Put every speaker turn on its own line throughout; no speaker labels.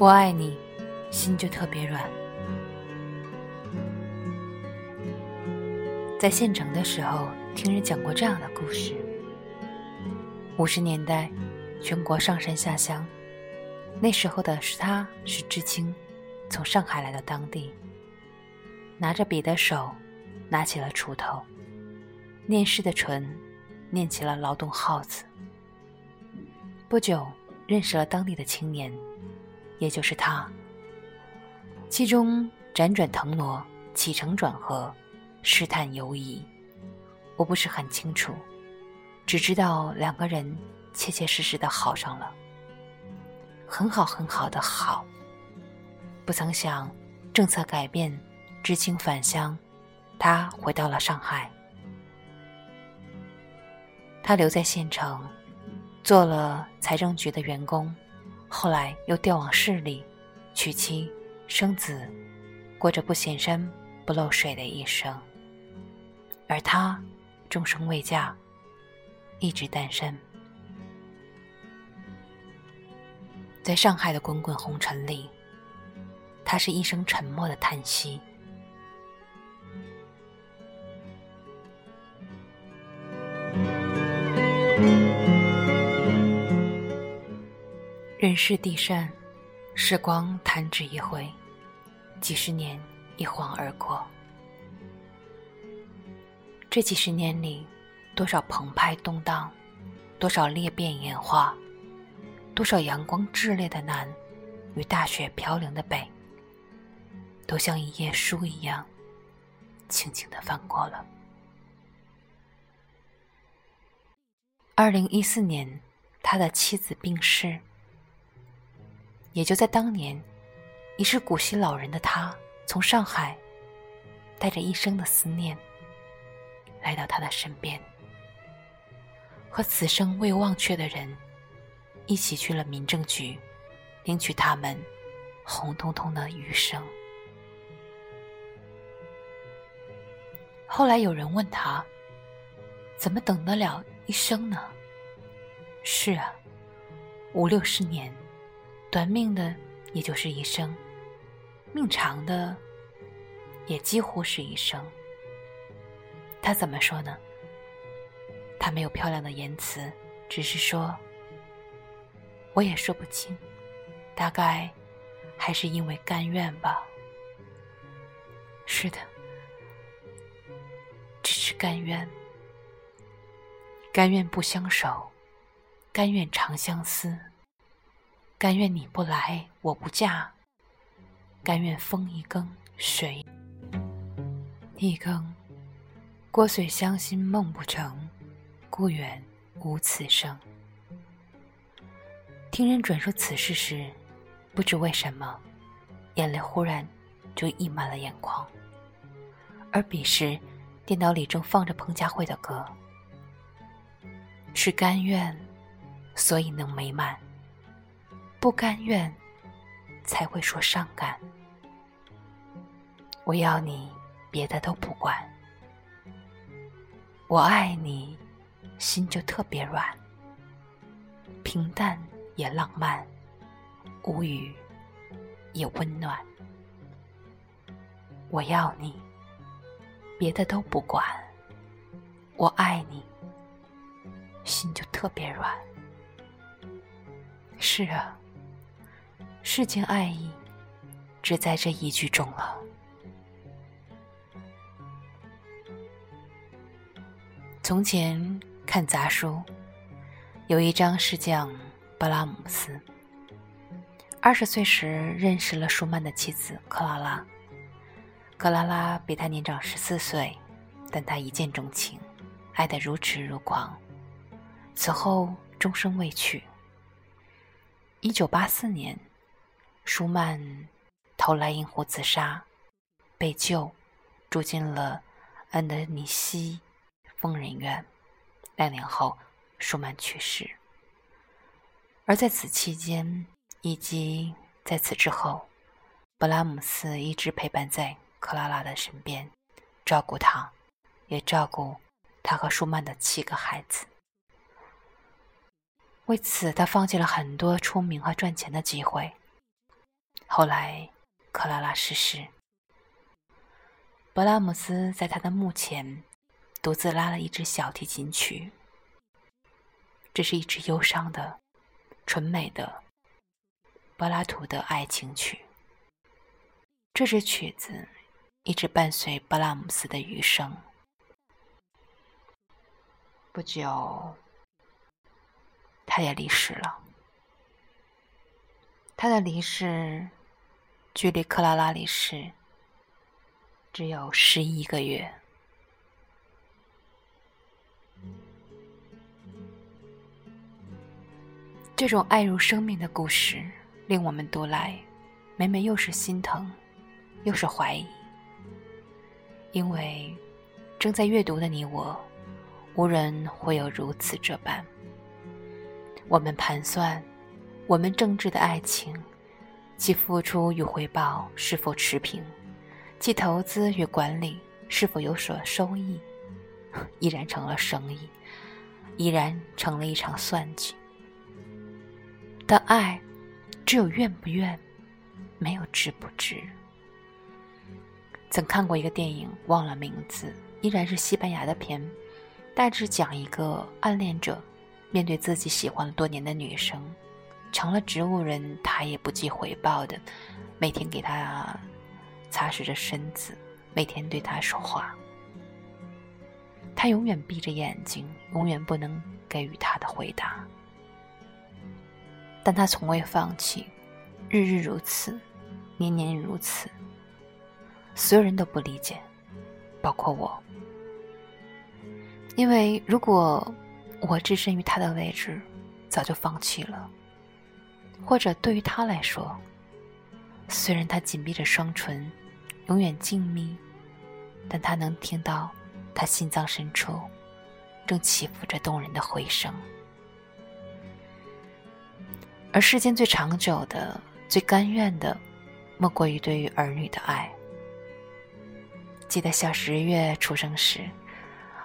我爱你，心就特别软。在县城的时候，听人讲过这样的故事：五十年代，全国上山下乡，那时候的是他是知青，从上海来到当地，拿着笔的手，拿起了锄头，念诗的唇，念起了劳动号子。不久，认识了当地的青年。也就是他，其中辗转腾挪、起承转合、试探犹疑，我不是很清楚，只知道两个人切切实实的好上了，很好很好的好。不曾想政策改变，知青返乡，他回到了上海，他留在县城，做了财政局的员工。后来又调往市里，娶妻生子，过着不显山不漏水的一生。而他终生未嫁，一直单身。在上海的滚滚红尘里，他是一声沉默的叹息。人世地善，时光弹指一挥，几十年一晃而过。这几十年里，多少澎湃动荡，多少裂变演化，多少阳光炽烈的南与大雪飘零的北，都像一页书一样，轻轻的翻过了。二零一四年，他的妻子病逝。也就在当年，已是古稀老人的他，从上海带着一生的思念，来到他的身边，和此生未忘却的人一起去了民政局，领取他们红彤彤的余生。后来有人问他，怎么等得了一生呢？是啊，五六十年。短命的也就是一生，命长的也几乎是一生。他怎么说呢？他没有漂亮的言辞，只是说：“我也说不清，大概还是因为甘愿吧。”是的，只是甘愿，甘愿不相守，甘愿长相思。甘愿你不来，我不嫁；甘愿风一更，水一更。郭髓相心梦不成，故园无此声。听人转述此事时，不知为什么，眼泪忽然就溢满了眼眶。而彼时，电脑里正放着彭佳慧的歌，是甘愿，所以能美满。不甘愿，才会说伤感。我要你，别的都不管。我爱你，心就特别软。平淡也浪漫，无语也温暖。我要你，别的都不管。我爱你，心就特别软。是啊。世间爱意，只在这一句中了。从前看杂书，有一章是讲布拉姆斯。二十岁时认识了舒曼的妻子克拉拉，克拉拉比他年长十四岁，但他一见钟情，爱得如痴如狂。此后终生未娶。一九八四年。舒曼投莱茵湖自杀，被救，住进了安德尼西疯人院。两年后，舒曼去世。而在此期间，以及在此之后，布拉姆斯一直陪伴在克拉拉的身边，照顾她，也照顾他和舒曼的七个孩子。为此，他放弃了很多出名和赚钱的机会。后来，克拉拉逝世，勃拉姆斯在他的墓前独自拉了一支小提琴曲。这是一支忧伤的、纯美的柏拉图的爱情曲。这支曲子一直伴随勃拉姆斯的余生。不久，他也离世了。他的离世距离克拉拉离世只有十一个月。这种爱如生命的故事，令我们读来，每每又是心疼，又是怀疑。因为正在阅读的你我，无人会有如此这般。我们盘算，我们正直的爱情，其付出与回报是否持平，其投资与管理是否有所收益，依然成了生意，依然成了一场算计。但爱，只有愿不愿，没有值不值。曾看过一个电影，忘了名字，依然是西班牙的片，大致讲一个暗恋者面对自己喜欢了多年的女生，成了植物人，他也不计回报的，每天给他擦拭着身子，每天对他说话，他永远闭着眼睛，永远不能给予他的回答。但他从未放弃，日日如此，年年如此。所有人都不理解，包括我。因为如果我置身于他的位置，早就放弃了。或者对于他来说，虽然他紧闭着双唇，永远静谧，但他能听到他心脏深处正起伏着动人的回声。而世间最长久的、最甘愿的，莫过于对于儿女的爱。记得小十月出生时，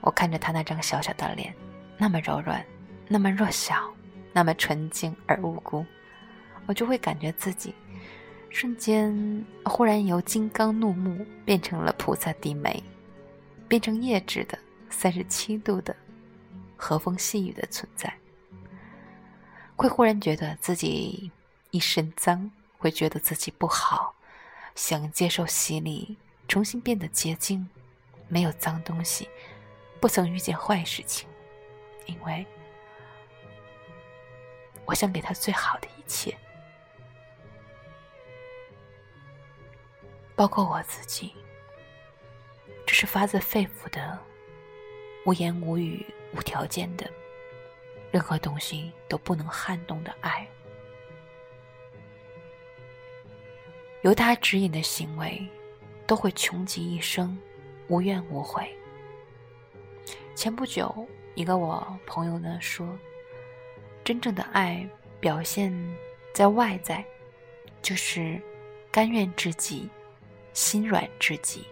我看着他那张小小的脸，那么柔软，那么弱小，那么纯净而无辜，我就会感觉自己瞬间忽然由金刚怒目变成了菩萨低眉，变成液质的三十七度的和风细雨的存在。会忽然觉得自己一身脏，会觉得自己不好，想接受洗礼，重新变得洁净，没有脏东西，不曾遇见坏事情，因为我想给他最好的一切，包括我自己，这是发自肺腑的，无言无语、无条件的。任何东西都不能撼动的爱，由他指引的行为，都会穷极一生，无怨无悔。前不久，一个我朋友呢说，真正的爱表现在外在，就是甘愿至极，心软至极。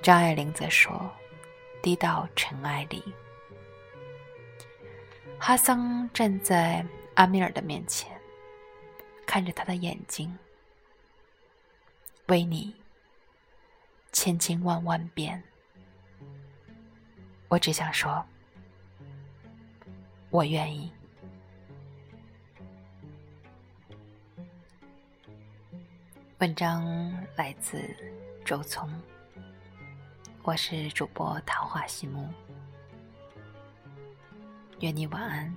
张爱玲则说，低到尘埃里。哈桑站在阿米尔的面前，看着他的眼睛，为你千千万万遍。我只想说，我愿意。文章来自周聪，我是主播桃花西木。愿你晚安。